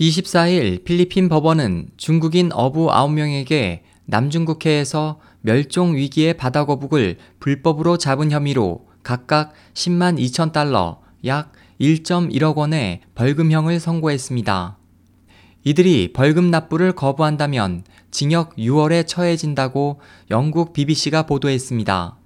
24일 필리핀 법원은 중국인 어부 9명에게 남중국해에서 멸종 위기의 바다거북을 불법으로 잡은 혐의로 각각 10만 2천 달러, 약 1.1억 원의 벌금형을 선고했습니다. 이들이 벌금 납부를 거부한다면 징역 6월에 처해진다고 영국 BBC가 보도했습니다.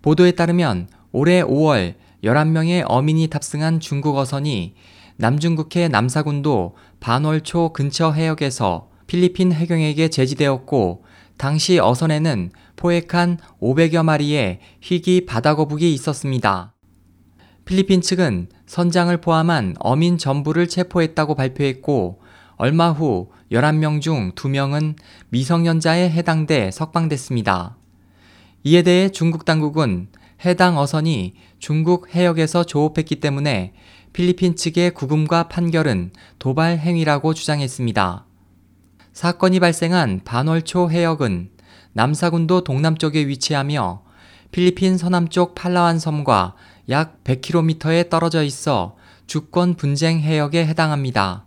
보도에 따르면 올해 5월 11명의 어민이 탑승한 중국 어선이 남중국해 남사군도 반월초 근처 해역에서 필리핀 해경에게 제지되었고 당시 어선에는 포획한 500여 마리의 희귀 바다거북이 있었습니다. 필리핀 측은 선장을 포함한 어민 전부를 체포했다고 발표했고 얼마 후 11명 중 2명은 미성년자에 해당돼 석방됐습니다. 이에 대해 중국 당국은 해당 어선이 중국 해역에서 조업했기 때문에 필리핀 측의 구금과 판결은 도발 행위라고 주장했습니다. 사건이 발생한 반월초 해역은 남사군도 동남쪽에 위치하며 필리핀 서남쪽 팔라완 섬과 약 100km에 떨어져 있어 주권 분쟁 해역에 해당합니다.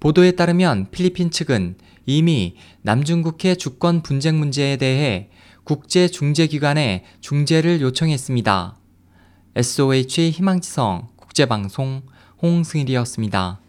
보도에 따르면 필리핀 측은 이미 남중국해 주권 분쟁 문제에 대해 국제중재기관에 중재를 요청했습니다. SOH 희망지성 국제방송 홍승일이었습니다.